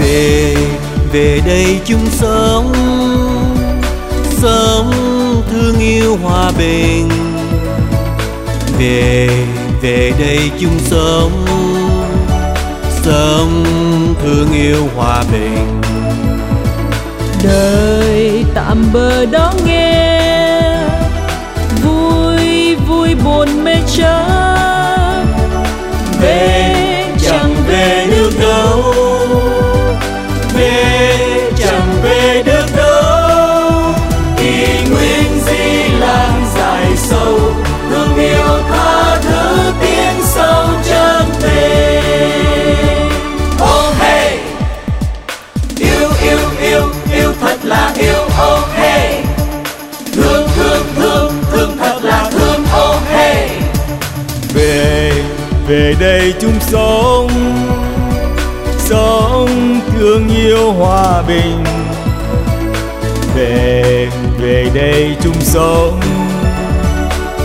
về về đây chung sống. Sống thương yêu hòa bình. Về về đây chung sống. Sống thương yêu hòa bình. Đời tạm bờ đó nghe. Vui vui buồn mê chớ. Về đây chung sống sống thương yêu hòa bình. Về về đây chung sống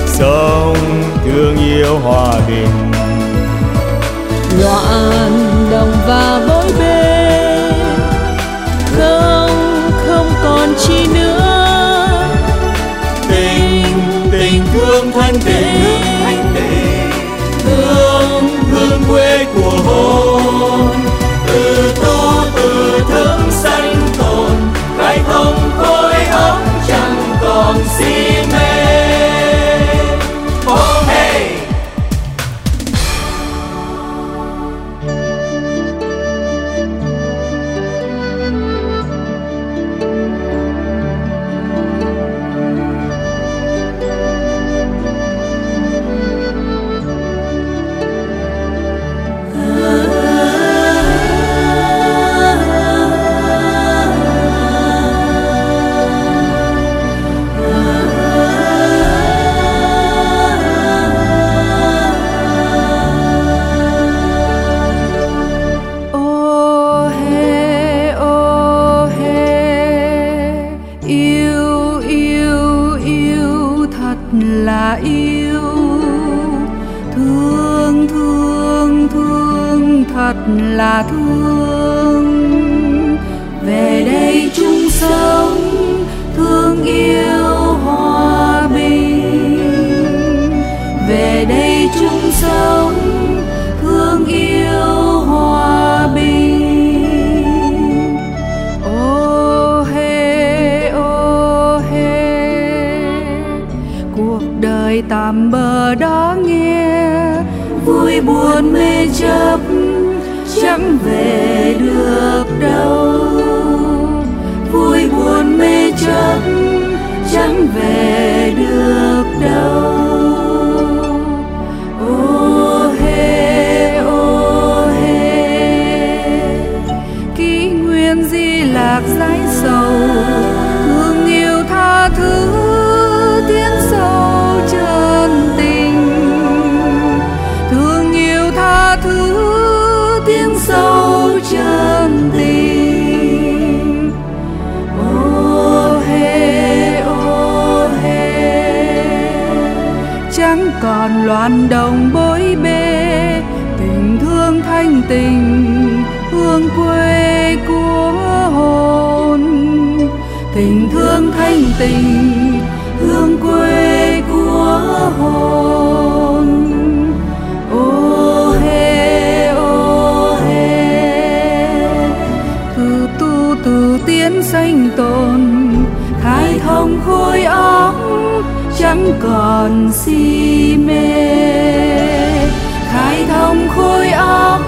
sống thương yêu hòa bình. Loạn đồng và bối bê không không còn chi nữa. Thật là thương. Về đây chung sống, thương yêu hòa bình. Về đây chung sống, thương yêu hòa bình. Ô hê ô hê, cuộc đời tạm bờ đó nghe, vui buồn mê chấp chẳng về được đâu. Vui buồn mê trắng tròn loan đồng bối bê tình thương thanh tình, hương quê của hồn. Tình thương thanh tình, hương quê của hồn. Ô hê ô hê. Từ tu, từ tiến sanh tồn khai thông khối óc chẳng còn còn si mê. Khai thông khối óc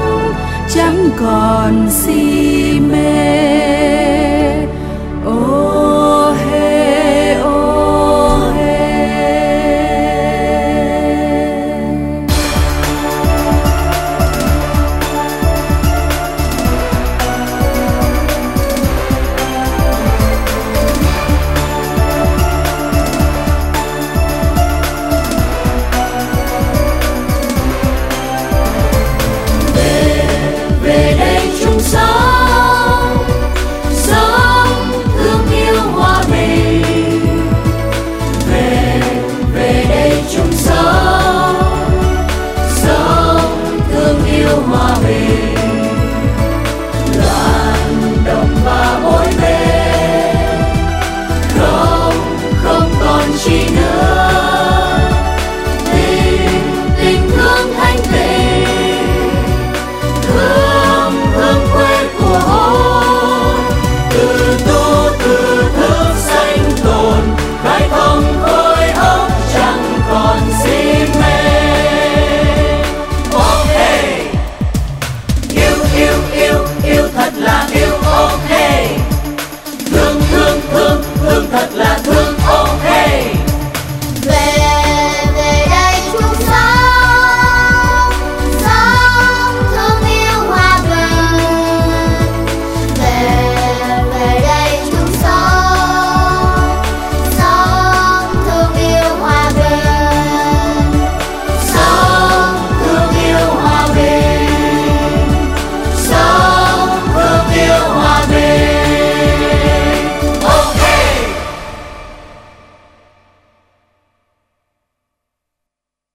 chẳng còn si mê.